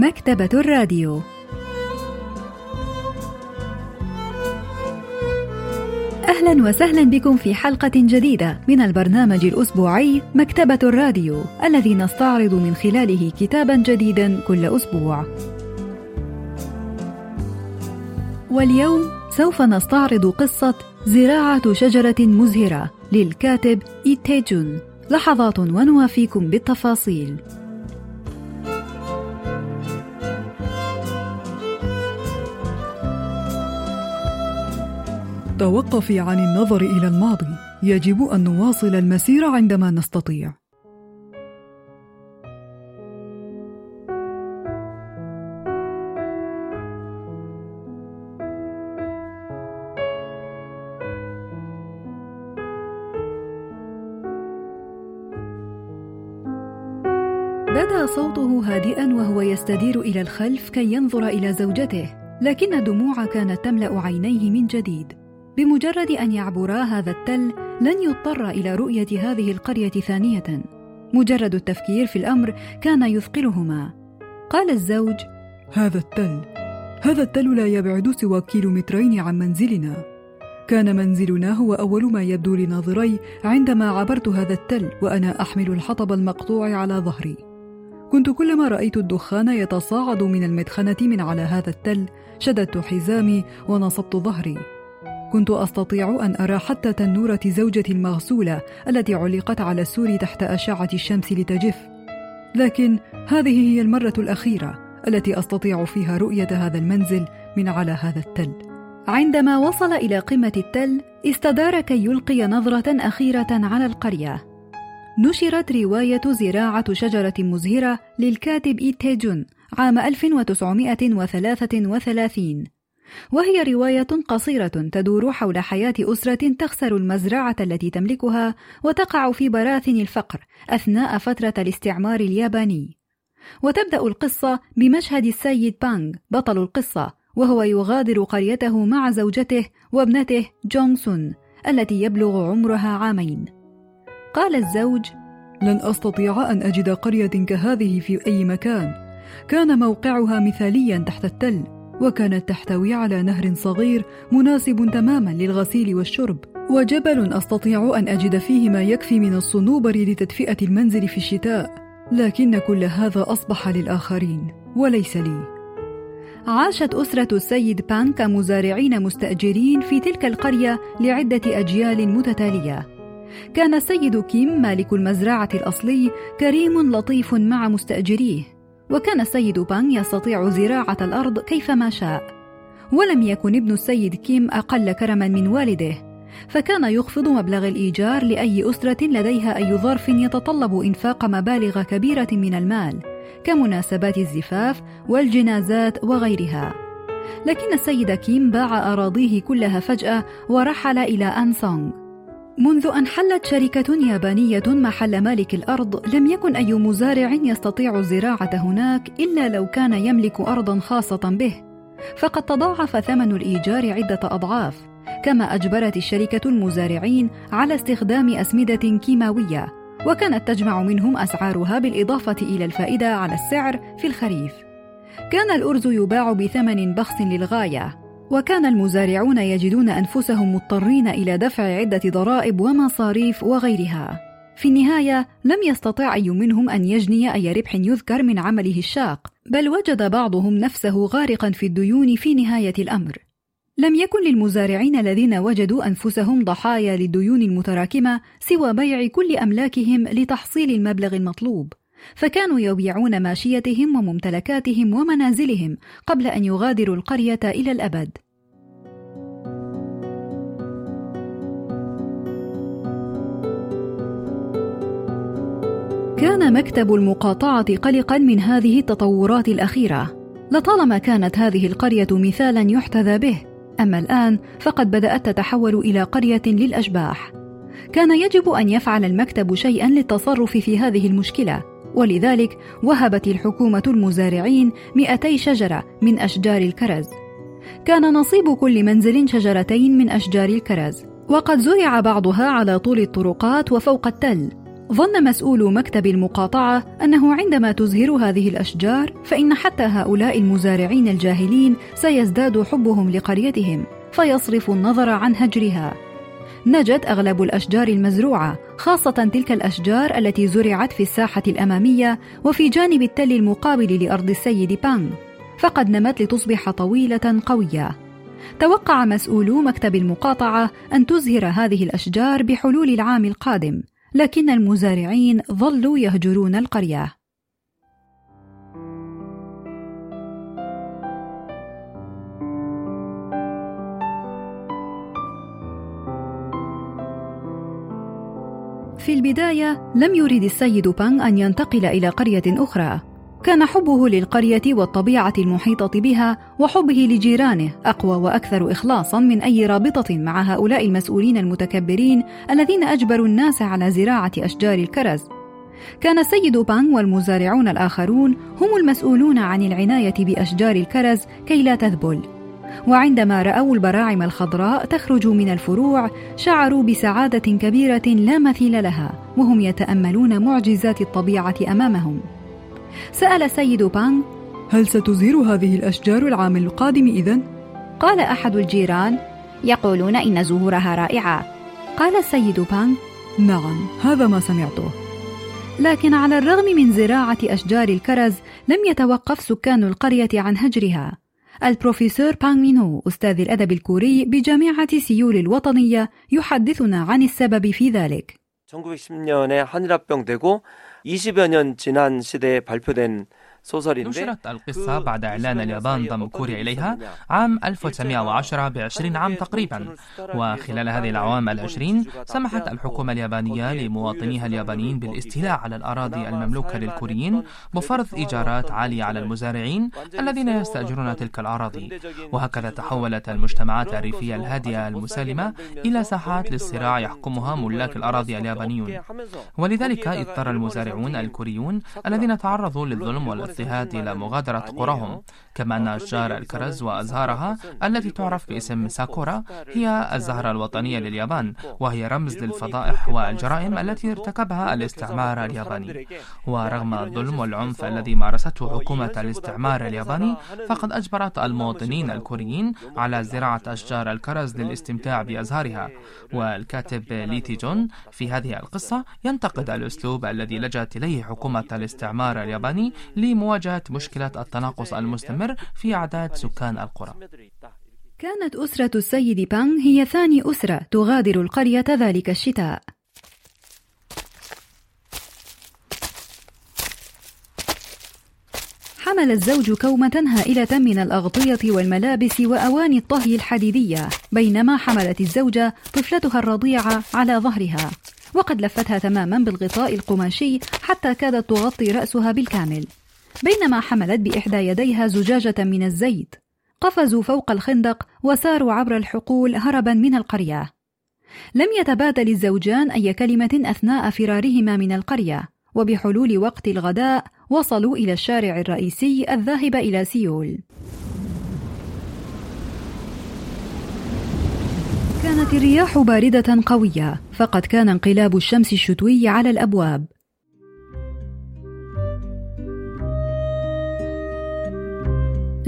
مكتبة الراديو أهلا وسهلا بكم في حلقة جديدة من البرنامج الأسبوعي مكتبة الراديو الذي نستعرض من خلاله كتابا جديدا كل أسبوع. واليوم سوف نستعرض قصة زراعة شجرة مزهرة للكاتب إيتيجون لحظات ونوافيكم بالتفاصيل. توقفي عن النظر إلى الماضي يجب أن نواصل المسير عندما نستطيع. بدا صوته هادئا وهو يستدير إلى الخلف كي ينظر إلى زوجته لكن الدموع كانت تملأ عينيه من جديد. بمجرد أن يعبرا هذا التل لن يضطر إلى رؤية هذه القرية ثانية. مجرد التفكير في الأمر كان يثقلهما. قال الزوج هذا التل. هذا التل لا يبعد سوى كيلومترين عن منزلنا. كان منزلنا هو أول ما يبدو لناظري عندما عبرت هذا التل وأنا أحمل الحطب المقطوع على ظهري. كنت كلما رأيت الدخان يتصاعد من المدخنة من على هذا التل شددت حزامي ونصبت ظهري. كنت أستطيع أن أرى حتى تنورة زوجتي المغسولة التي علقت على السور تحت أشعة الشمس لتجف. لكن هذه هي المرة الأخيرة التي أستطيع فيها رؤية هذا المنزل من على هذا التل. عندما وصل إلى قمة التل استدار كي يلقي نظرة أخيرة على القرية. نشرت رواية زراعة شجرة مزهرة للكاتب إيتيجون عام 1933 وهي رواية قصيرة تدور حول حياة أسرة تخسر المزرعة التي تملكها وتقع في براثن الفقر أثناء فترة الاستعمار الياباني. وتبدأ القصة بمشهد السيد بانغ بطل القصة وهو يغادر قريته مع زوجته وابنته جونغ سون التي يبلغ عمرها عامين. قال الزوج: لن أستطيع أن أجد قرية كهذه في أي مكان. كان موقعها مثاليا تحت التل وكانت تحتوي على نهر صغير مناسب تماما للغسيل والشرب. وجبل أستطيع أن أجد فيه ما يكفي من الصنوبر لتدفئة المنزل في الشتاء. لكن كل هذا أصبح للآخرين وليس لي. عاشت أسرة السيد بان كمزارعين مستأجرين في تلك القرية لعدة أجيال متتالية. كان السيد كيم مالك المزرعة الأصلي كريم لطيف مع مستأجريه، وكان السيد بانغ يستطيع زراعة الأرض كيفما شاء. ولم يكن ابن السيد كيم أقل كرما من والده فكان يخفض مبلغ الإيجار لأي أسرة لديها أي ظرف يتطلب إنفاق مبالغ كبيرة من المال كمناسبات الزفاف والجنازات وغيرها. لكن السيد كيم باع أراضيه كلها فجأة ورحل إلى أنسونغ. منذ أن حلت شركة يابانية محل مالك الأرض لم يكن أي مزارع يستطيع الزراعة هناك إلا لو كان يملك أرضا خاصة به. فقد تضاعف ثمن الإيجار عدة أضعاف كما أجبرت الشركة المزارعين على استخدام أسمدة كيماوية وكانت تجمع منهم أسعارها بالإضافة إلى الفائدة على السعر في الخريف. كان الأرز يباع بثمن بخس للغاية. وكان المزارعون يجدون أنفسهم مضطرين إلى دفع عدة ضرائب ومصاريف وغيرها. في النهاية لم يستطع أي منهم أن يجني أي ربح يذكر من عمله الشاق بل وجد بعضهم نفسه غارقا في الديون في نهاية الأمر. لم يكن للمزارعين الذين وجدوا أنفسهم ضحايا للديون المتراكمة سوى بيع كل أملاكهم لتحصيل المبلغ المطلوب. فكانوا يبيعون ماشيتهم وممتلكاتهم ومنازلهم قبل أن يغادروا القرية إلى الأبد. كان مكتب المقاطعة قلقا من هذه التطورات الأخيرة. لطالما كانت هذه القرية مثالا يحتذى به أما الآن فقد بدأت تتحول إلى قرية للأشباح. كان يجب أن يفعل المكتب شيئا للتصرف في هذه المشكلة ولذلك وهبت الحكومة المزارعين 200 شجرة من أشجار الكرز. كان نصيب كل منزل شجرتين من أشجار الكرز، وقد زرع بعضها على طول الطرقات وفوق التل. ظن مسؤول مكتب المقاطعة أنه عندما تزهر هذه الأشجار فإن حتى هؤلاء المزارعين الجاهلين سيزداد حبهم لقريتهم فيصرف النظر عن هجرها. نجت أغلب الأشجار المزروعة خاصة تلك الأشجار التي زرعت في الساحة الأمامية وفي جانب التل المقابل لأرض السيد بانغ فقد نمت لتصبح طويلة قوية. توقع مسؤولو مكتب المقاطعة أن تزهر هذه الأشجار بحلول العام القادم لكن المزارعين ظلوا يهجرون القرية في البداية لم يرد السيد بانغ أن ينتقل إلى قرية أخرى. كان حبه للقرية والطبيعة المحيطة بها وحبه لجيرانه أقوى وأكثر اخلاصا من أي رابطة مع هؤلاء المسؤولين المتكبرين الذين أجبروا الناس على زراعة أشجار الكرز. كان السيد بانغ والمزارعون الآخرون هم المسؤولون عن العناية بأشجار الكرز كي لا تذبل. وعندما رأوا البراعم الخضراء تخرج من الفروع شعروا بسعادة كبيرة لا مثيل لها وهم يتأملون معجزات الطبيعة أمامهم. سأل سيد بانغ هل ستزهر هذه الأشجار العام القادم إذا؟ قال أحد الجيران يقولون إن زهورها رائعة. قال السيد بانغ نعم هذا ما سمعته. لكن على الرغم من زراعة أشجار الكرز لم يتوقف سكان القرية عن هجرها. البروفيسور بانغ مينو أستاذ الأدب الكوري بجامعة سيول الوطنية يحدثنا عن السبب في ذلك 1910년에 한일합병 되고 20여 년 지난 시대에 발표된 نشرت القصة بعد إعلان اليابان ضم كوريا إليها عام 1910 بعشرين عام تقريبا. وخلال هذه الأعوام العشرين سمحت الحكومة اليابانية لمواطنيها اليابانيين بالاستيلاء على الأراضي المملوكة للكوريين بفرض إيجارات عالية على المزارعين الذين يستأجرون تلك الأراضي. وهكذا تحولت المجتمعات الريفية الهادئة المسالمة إلى ساحات للصراع يحكمها ملاك الأراضي اليابانيون. ولذلك إضطر المزارعون الكوريون الذين تعرضوا للظلم والإضطراب الاضطهاد إلى مغادرة قراهم كما أن أشجار الكرز وأزهارها التي تعرف باسم ساكورا هي الزهرة الوطنية لليابان وهي رمز للفضائح والجرائم التي ارتكبها الاستعمار الياباني. ورغم الظلم والعنف الذي مارسته حكومة الاستعمار الياباني فقد أجبرت المواطنين الكوريين على زراعة أشجار الكرز للاستمتاع بأزهارها. والكاتب لي تي جون في هذه القصة ينتقد الأسلوب الذي لجأت إليه حكومة الاستعمار الياباني لمواجهة مشكلة التناقص المستمر في أعداد سكان القرى. كانت أسرة السيد بانغ هي ثاني أسرة تغادر القرية ذلك الشتاء. حمل الزوج كومة هائلة من الأغطية والملابس وأواني الطهي الحديدية بينما حملت الزوجة طفلتها الرضيعة على ظهرها وقد لفتها تماما بالغطاء القماشي حتى كادت تغطي رأسها بالكامل. بينما حملت بإحدى يديها زجاجة من الزيت. قفزوا فوق الخندق وساروا عبر الحقول هربا من القرية. لم يتبادل الزوجان أي كلمة أثناء فرارهما من القرية وبحلول وقت الغداء وصلوا إلى الشارع الرئيسي الذاهب إلى سيول. كانت الرياح باردة قوية فقد كان انقلاب الشمس الشتوي على الأبواب.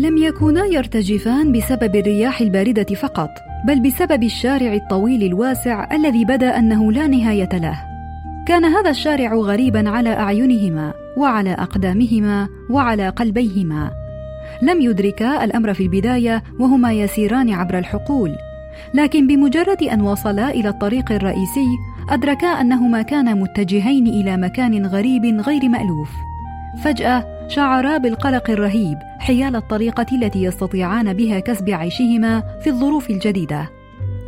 لم يكونا يرتجفان بسبب الرياح الباردة فقط بل بسبب الشارع الطويل الواسع الذي بدا أنه لا نهاية له. كان هذا الشارع غريبا على أعينهما وعلى أقدامهما وعلى قلبيهما. لم يدركا الأمر في البداية وهما يسيران عبر الحقول. لكن بمجرد أن وصلا إلى الطريق الرئيسي أدركا أنهما كانا متجهين إلى مكان غريب غير مألوف. فجأة شعرا بالقلق الرهيب حيال الطريقة التي يستطيعان بها كسب عيشهما في الظروف الجديدة.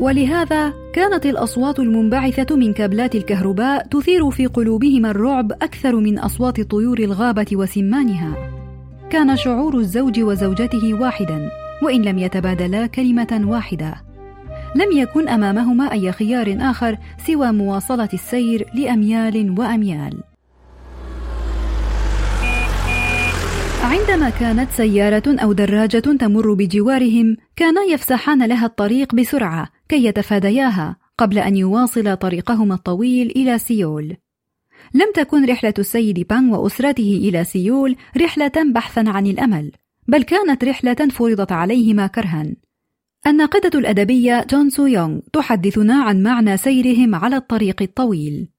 ولهذا كانت الأصوات المنبعثة من كابلات الكهرباء تثير في قلوبهما الرعب أكثر من أصوات طيور الغابة وسمانها. كان شعور الزوج وزوجته واحدا وإن لم يتبادلا كلمة واحدة. لم يكن أمامهما أي خيار آخر سوى مواصلة السير لأميال وأميال. عندما كانت سيارة أو دراجة تمر بجوارهم كانا يفسحان لها الطريق بسرعة كي يتفادياها قبل أن يواصل طريقهما الطويل إلى سيول. لم تكن رحلة السيد بانغ وأسرته إلى سيول رحلة بحثا عن الأمل بل كانت رحلة فرضت عليهما كرها. الناقدة الأدبية جون سو يونغ تحدثنا عن معنى سيرهم على الطريق الطويل.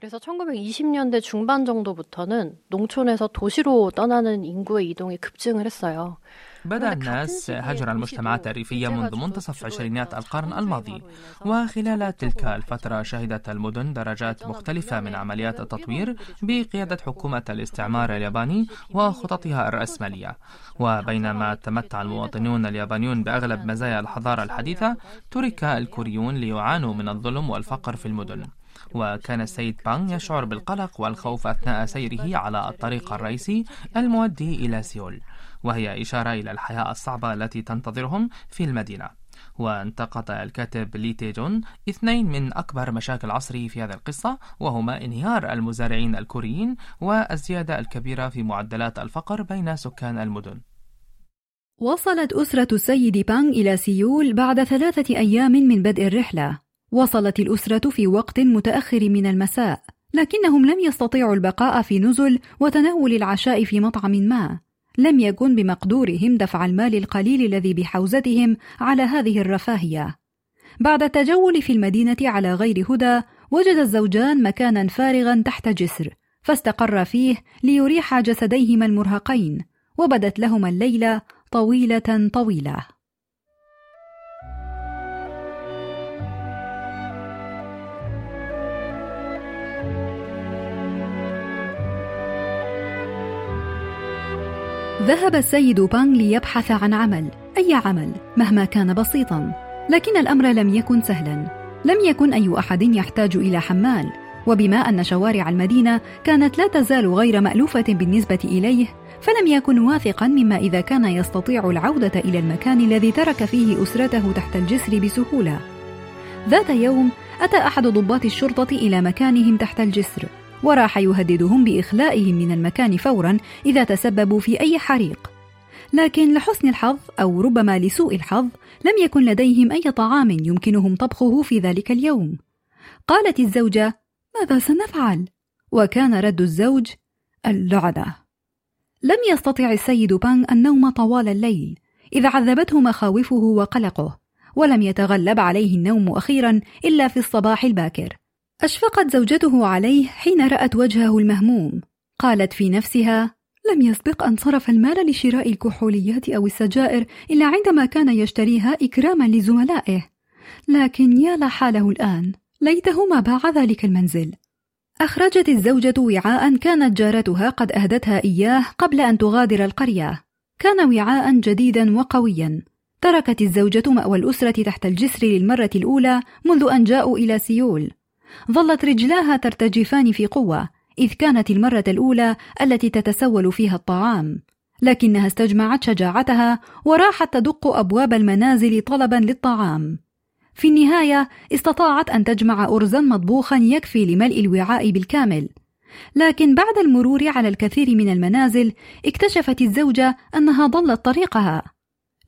그래서 1920년대 중반 정도부터는 농촌에서 도시로 떠나는 인구의 이동이 급증을 했어요. بدأ الناس هجر المجتمعات الريفية منذ منتصف عشرينيات القرن الماضي وخلال تلك الفترة شهدت المدن درجات مختلفة من عمليات التطوير بقيادة حكومة الاستعمار الياباني وخططها الرأسمالية وبينما تمتع المواطنون اليابانيون بأغلب مزايا الحضارة الحديثة ترك الكوريون ليعانوا من الظلم والفقر في المدن وكان السيد بانغ يشعر بالقلق والخوف أثناء سيره على الطريق الرئيسي المؤدي إلى سيول وهي إشارة إلى الحياة الصعبة التي تنتظرهم في المدينة. وانتقد الكاتب لي تيجون اثنين من أكبر مشاكل عصره في هذه القصة وهما انهيار المزارعين الكوريين والزيادة الكبيرة في معدلات الفقر بين سكان المدن. وصلت أسرة السيد بانغ إلى سيول بعد ثلاثة أيام من بدء الرحلة. وصلت الأسرة في وقت متأخر من المساء لكنهم لم يستطيعوا البقاء في نزل وتناول العشاء في مطعم ما. لم يكن بمقدورهم دفع المال القليل الذي بحوزتهم على هذه الرفاهية. بعد التجول في المدينة على غير هدى وجد الزوجان مكانا فارغا تحت جسر فاستقر فيه ليريح جسديهما المرهقين وبدت لهما الليلة طويلة طويلة. ذهب السيد بانغ ليبحث عن عمل. أي عمل؟ مهما كان بسيطا. لكن الأمر لم يكن سهلا. لم يكن أي أحد يحتاج إلى حمال. وبما أن شوارع المدينة كانت لا تزال غير مألوفة بالنسبة إليه فلم يكن واثقا مما إذا كان يستطيع العودة إلى المكان الذي ترك فيه أسرته تحت الجسر بسهولة. ذات يوم أتى أحد ضباط الشرطة إلى مكانهم تحت الجسر. وراح يهددهم بإخلائهم من المكان فورا إذا تسببوا في أي حريق. لكن لحسن الحظ أو ربما لسوء الحظ لم يكن لديهم أي طعام يمكنهم طبخه في ذلك اليوم. قالت الزوجة ماذا سنفعل؟ وكان رد الزوج اللعنه لم يستطع السيد بانغ النوم طوال الليل إذ عذبته مخاوفه وقلقه ولم يتغلب عليه النوم أخيرا إلا في الصباح الباكر. أشفقت زوجته عليه حين رأت وجهه المهموم. قالت في نفسها لم يسبق أن صرف المال لشراء الكحوليات أو السجائر إلا عندما كان يشتريها إكراما لزملائه. لكن يا لحاله الآن ليته ما باع ذلك المنزل. أخرجت الزوجة وعاء كانت جارتها قد أهدتها إياه قبل أن تغادر القرية. كان وعاء جديدا وقويا. تركت الزوجة مأوى الأسرة تحت الجسر للمرة الأولى منذ أن جاءوا إلى سيول. ظلت رجلاها ترتجفان في قوة إذ كانت المرة الأولى التي تتسول فيها الطعام. لكنها استجمعت شجاعتها وراحت تدق أبواب المنازل طلبا للطعام. في النهاية استطاعت أن تجمع أرزا مطبوخا يكفي لملء الوعاء بالكامل. لكن بعد المرور على الكثير من المنازل اكتشفت الزوجة أنها ضلت طريقها.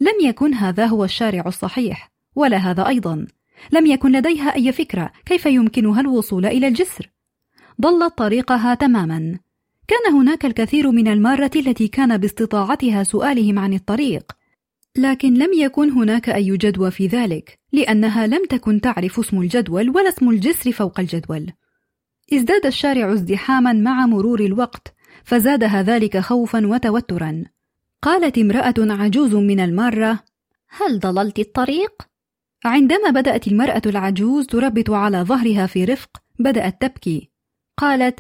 لم يكن هذا هو الشارع الصحيح ولا هذا أيضا. لم يكن لديها أي فكرة كيف يمكنها الوصول إلى الجسر. ضلت طريقها تماما. كان هناك الكثير من المارة التي كان باستطاعتها سؤالهم عن الطريق. لكن لم يكن هناك أي جدوى في ذلك لأنها لم تكن تعرف اسم الجدول ولا اسم الجسر فوق الجدول. ازداد الشارع ازدحاما مع مرور الوقت فزادها ذلك خوفا وتوترا. قالت امرأة عجوز من المارة هل ضللت الطريق؟ عندما بدأت المرأة العجوز تربط على ظهرها في رفق بدأت تبكي. قالت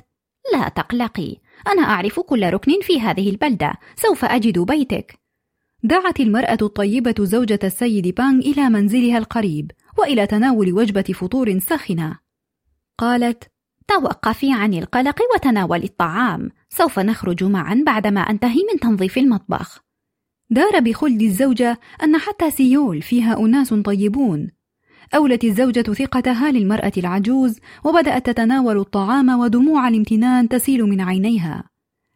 لا تقلقي أنا أعرف كل ركن في هذه البلدة سوف أجد بيتك. دعت المرأة الطيبة زوجة السيد بانغ إلى منزلها القريب وإلى تناول وجبة فطور ساخنة. قالت توقفي عن القلق وتناولي الطعام سوف نخرج معا بعدما أنتهي من تنظيف المطبخ. دار بخلد الزوجة أن حتى سيول فيها أناس طيبون. أولت الزوجة ثقتها للمرأة العجوز وبدأت تتناول الطعام ودموع الامتنان تسيل من عينيها.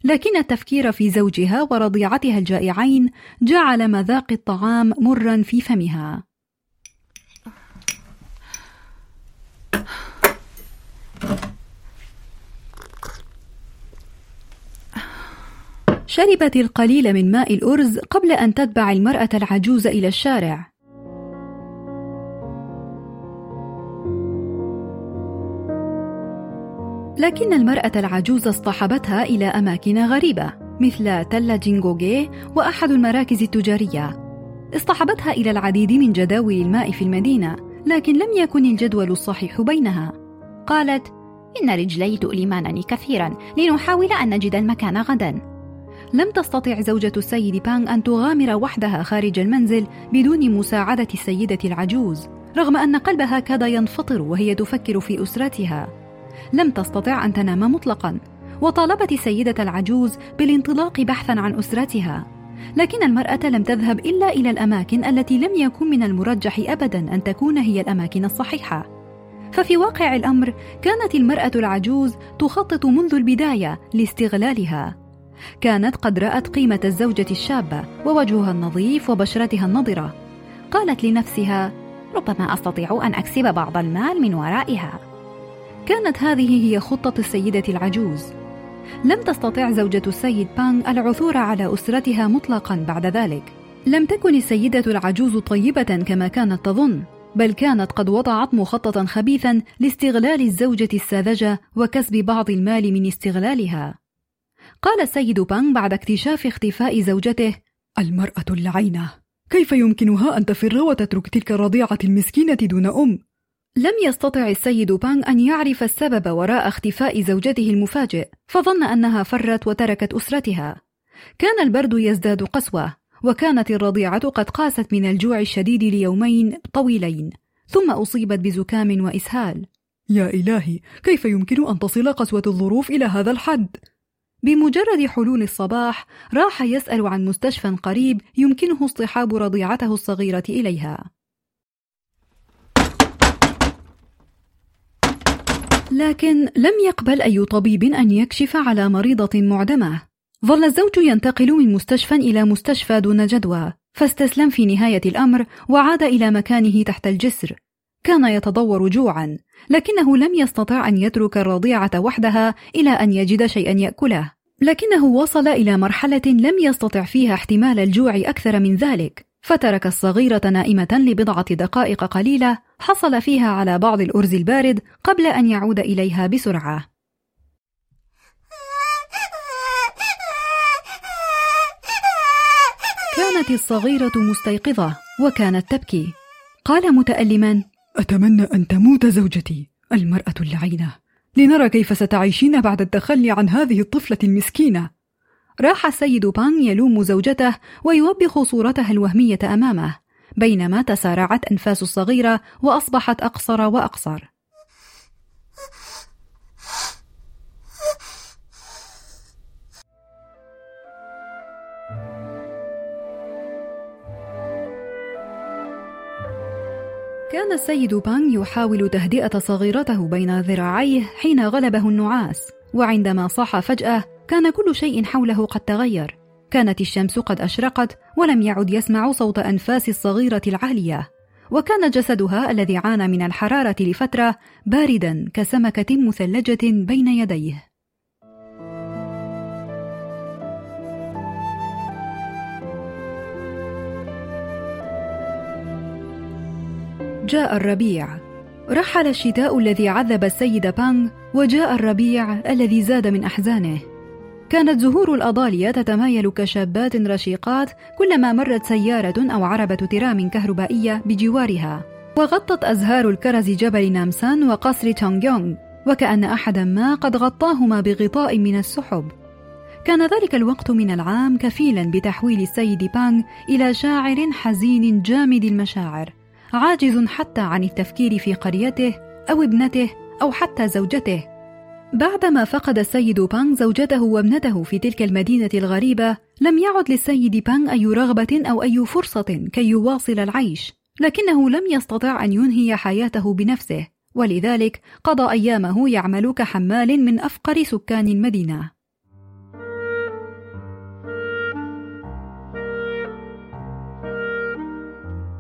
لكن التفكير في زوجها ورضيعتها الجائعين جعل مذاق الطعام مرا في فمها. شربت القليل من ماء الأرز قبل أن تتبع المرأة العجوز إلى الشارع. لكن المرأة العجوز اصطحبتها إلى أماكن غريبة مثل تل جينغوغي وأحد المراكز التجارية. اصطحبتها إلى العديد من جداول الماء في المدينة لكن لم يكن الجدول الصحيح بينها. قالت إن رجلي تؤلمانني كثيرا لنحاول أن نجد المكان غدا. لم تستطع زوجة السيد بانغ أن تغامر وحدها خارج المنزل بدون مساعدة السيدة العجوز رغم أن قلبها كاد ينفطر وهي تفكر في أسرتها. لم تستطع أن تنام مطلقا وطالبت السيدة العجوز بالانطلاق بحثا عن أسرتها. لكن المرأة لم تذهب إلا إلى الأماكن التي لم يكن من المرجح أبدا أن تكون هي الأماكن الصحيحة. ففي واقع الأمر كانت المرأة العجوز تخطط منذ البداية لاستغلالها. كانت قد رأت قيمة الزوجة الشابة ووجهها النظيف وبشرتها النضرة قالت لنفسها ربما أستطيع أن أكسب بعض المال من ورائها. كانت هذه هي خطة السيدة العجوز. لم تستطع زوجة السيد بانغ العثور على أسرتها مطلقا بعد ذلك. لم تكن السيدة العجوز طيبة كما كانت تظن بل كانت قد وضعت مخططا خبيثا لاستغلال الزوجة الساذجة وكسب بعض المال من استغلالها. قال السيد بانغ بعد اكتشاف اختفاء زوجته المرأة اللعينة كيف يمكنها أن تفر وتترك تلك الرضيعة المسكينة دون أم؟ لم يستطع السيد بانغ أن يعرف السبب وراء اختفاء زوجته المفاجئ فظن أنها فرت وتركت أسرتها كان البرد يزداد قسوة وكانت الرضيعة قد قاست من الجوع الشديد ليومين طويلين ثم أصيبت بزكام وإسهال يا إلهي كيف يمكن أن تصل قسوة الظروف إلى هذا الحد؟ بمجرد حلول الصباح راح يسأل عن مستشفى قريب يمكنه اصطحاب رضيعته الصغيرة إليها. لكن لم يقبل أي طبيب أن يكشف على مريضة معدمة. ظل الزوج ينتقل من مستشفى إلى مستشفى دون جدوى فاستسلم في نهاية الأمر وعاد إلى مكانه تحت الجسر. كان يتضور جوعا لكنه لم يستطع أن يترك الرضيعة وحدها إلى أن يجد شيئا يأكله لكنه وصل إلى مرحلة لم يستطع فيها احتمال الجوع أكثر من ذلك فترك الصغيرة نائمة لبضعة دقائق قليلة حصل فيها على بعض الأرز البارد قبل أن يعود إليها بسرعة. كانت الصغيرة مستيقظة وكانت تبكي. قال متألما: أتمنى أن تموت زوجتي المرأة اللعينة لنرى كيف ستعيشين بعد التخلي عن هذه الطفلة المسكينة. راح السيد بانغ يلوم زوجته ويوبخ صورتها الوهمية أمامه بينما تسارعت أنفاس الصغيرة وأصبحت أقصر وأقصر كان السيد بانغ يحاول تهدئة صغيرته بين ذراعيه حين غلبه النعاس وعندما صاح فجأة كان كل شيء حوله قد تغير. كانت الشمس قد أشرقت ولم يعد يسمع صوت أنفاس الصغيرة العالية. وكان جسدها الذي عانى من الحرارة لفترة باردا كسمكة مثلجة بين يديه. جاء الربيع. رحل الشتاء الذي عذب السيد بانغ وجاء الربيع الذي زاد من أحزانه. كانت زهور الأضالية تتمايل كشابات رشيقات كلما مرت سيارة أو عربة ترام كهربائية بجوارها. وغطت أزهار الكرز جبل نامسان وقصر تونغ يونغ وكأن أحدا ما قد غطاهما بغطاء من السحب. كان ذلك الوقت من العام كفيلا بتحويل السيد بانغ إلى شاعر حزين جامد المشاعر. عاجز حتى عن التفكير في قريته أو ابنته أو حتى زوجته. بعدما فقد السيد بانغ زوجته وابنته في تلك المدينة الغريبة لم يعد للسيد بانغ أي رغبة أو أي فرصة كي يواصل العيش لكنه لم يستطع أن ينهي حياته بنفسه ولذلك قضى أيامه يعمل كحمال من أفقر سكان المدينة.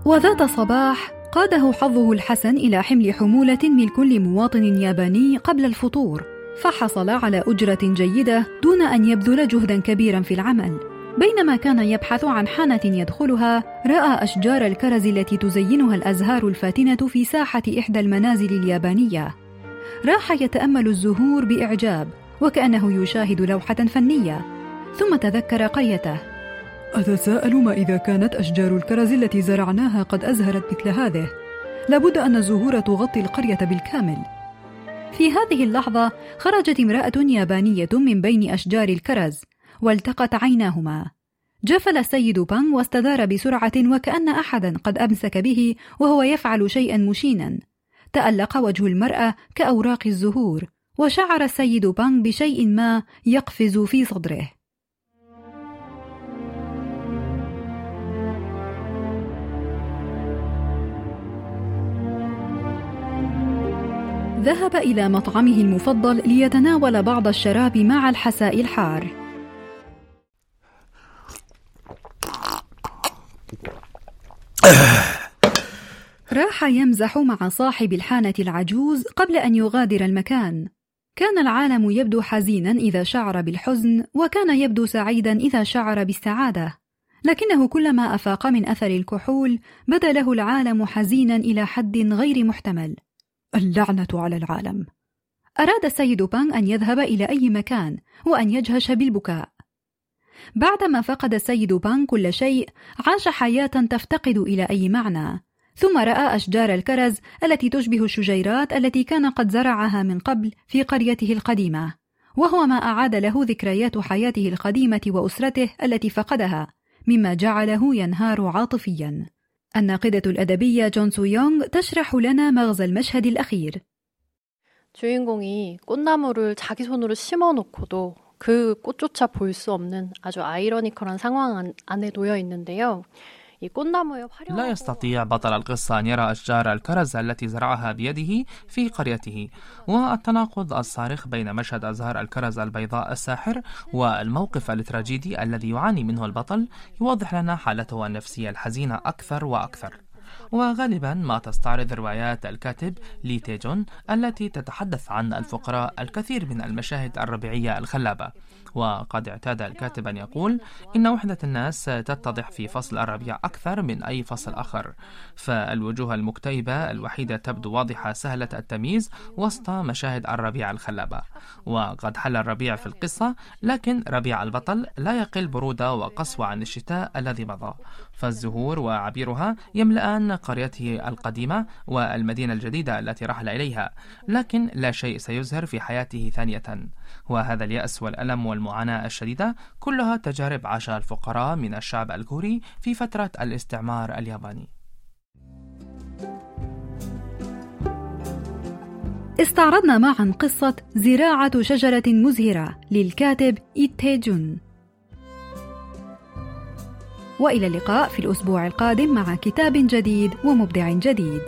وذات صباح قاده حظه الحسن إلى حمل حمولة من كل مواطن ياباني قبل الفطور فحصل على أجرة جيدة دون أن يبذل جهدا كبيرا في العمل. بينما كان يبحث عن حانة يدخلها رأى أشجار الكرز التي تزينها الأزهار الفاتنة في ساحة إحدى المنازل اليابانية. راح يتأمل الزهور بإعجاب وكأنه يشاهد لوحة فنية. ثم تذكر قريته أتساءل ما إذا كانت أشجار الكرز التي زرعناها قد أزهرت مثل هذه؟ لابد أن الزهور تغطي القرية بالكامل. في هذه اللحظة خرجت امرأة يابانية من بين أشجار الكرز والتقت عيناهما. جفل السيد بانغ واستدار بسرعة وكأن أحدا قد أمسك به وهو يفعل شيئا مشينا. تألق وجه المرأة كأوراق الزهور وشعر السيد بانغ بشيء ما يقفز في صدره. ذهب إلى مطعمه المفضل ليتناول بعض الشراب مع الحساء الحار. راح يمزح مع صاحب الحانة العجوز قبل أن يغادر المكان. كان العالم يبدو حزينا إذا شعر بالحزن وكان يبدو سعيدا إذا شعر بالسعادة. لكنه كلما أفاق من أثر الكحول بدا له العالم حزينا إلى حد غير محتمل. اللعنة على العالم. أراد السيد بانغ أن يذهب إلى أي مكان وأن يجهش بالبكاء. بعدما فقد السيد بانغ كل شيء عاش حياة تفتقد إلى أي معنى ثم رأى أشجار الكرز التي تشبه الشجيرات التي كان قد زرعها من قبل في قريته القديمة وهو ما أعاد له ذكريات حياته القديمة وأسرته التي فقدها مما جعله ينهار عاطفيا. الناقدة الأدبية جون سو يونغ تشرح لنا مغزى المشهد الأخير 주인공이 꽃나무를 자기 손으로 심어 놓고도 그 꽃조차 볼 수 없는 아주 아이러니컬한 상황 안에 놓여 있는데요. لا يستطيع بطل القصة أن يرى أشجار الكرز التي زرعها بيده في قريته والتناقض الصارخ بين مشهد أزهار الكرز البيضاء الساحر والموقف التراجيدي الذي يعاني منه البطل يوضح لنا حالته النفسية الحزينة أكثر وأكثر. وغالبا ما تستعرض روايات الكاتب لي تيجون التي تتحدث عن الفقراء الكثير من المشاهد الربيعية الخلابة. وقد اعتاد الكاتب أن يقول إن وحدة الناس تتضح في فصل الربيع أكثر من أي فصل آخر. فالوجوه المكتئبة الوحيدة تبدو واضحة سهلة التمييز وسط مشاهد الربيع الخلابة. وقد حل الربيع في القصة لكن ربيع البطل لا يقل برودة وقسوة عن الشتاء الذي مضى. فالزهور وعبيرها يملأان قريته القديمة والمدينة الجديدة التي رحل إليها لكن لا شيء سيزهر في حياته ثانية. وهذا اليأس والألم والمعاناة الشديدة كلها تجارب عاشها الفقراء من الشعب الكوري في فترة الاستعمار الياباني. استعرضنا معا قصة زراعة شجرة مزهرة للكاتب إيتيجون وإلى اللقاء في الأسبوع القادم مع كتاب جديد ومبدع جديد.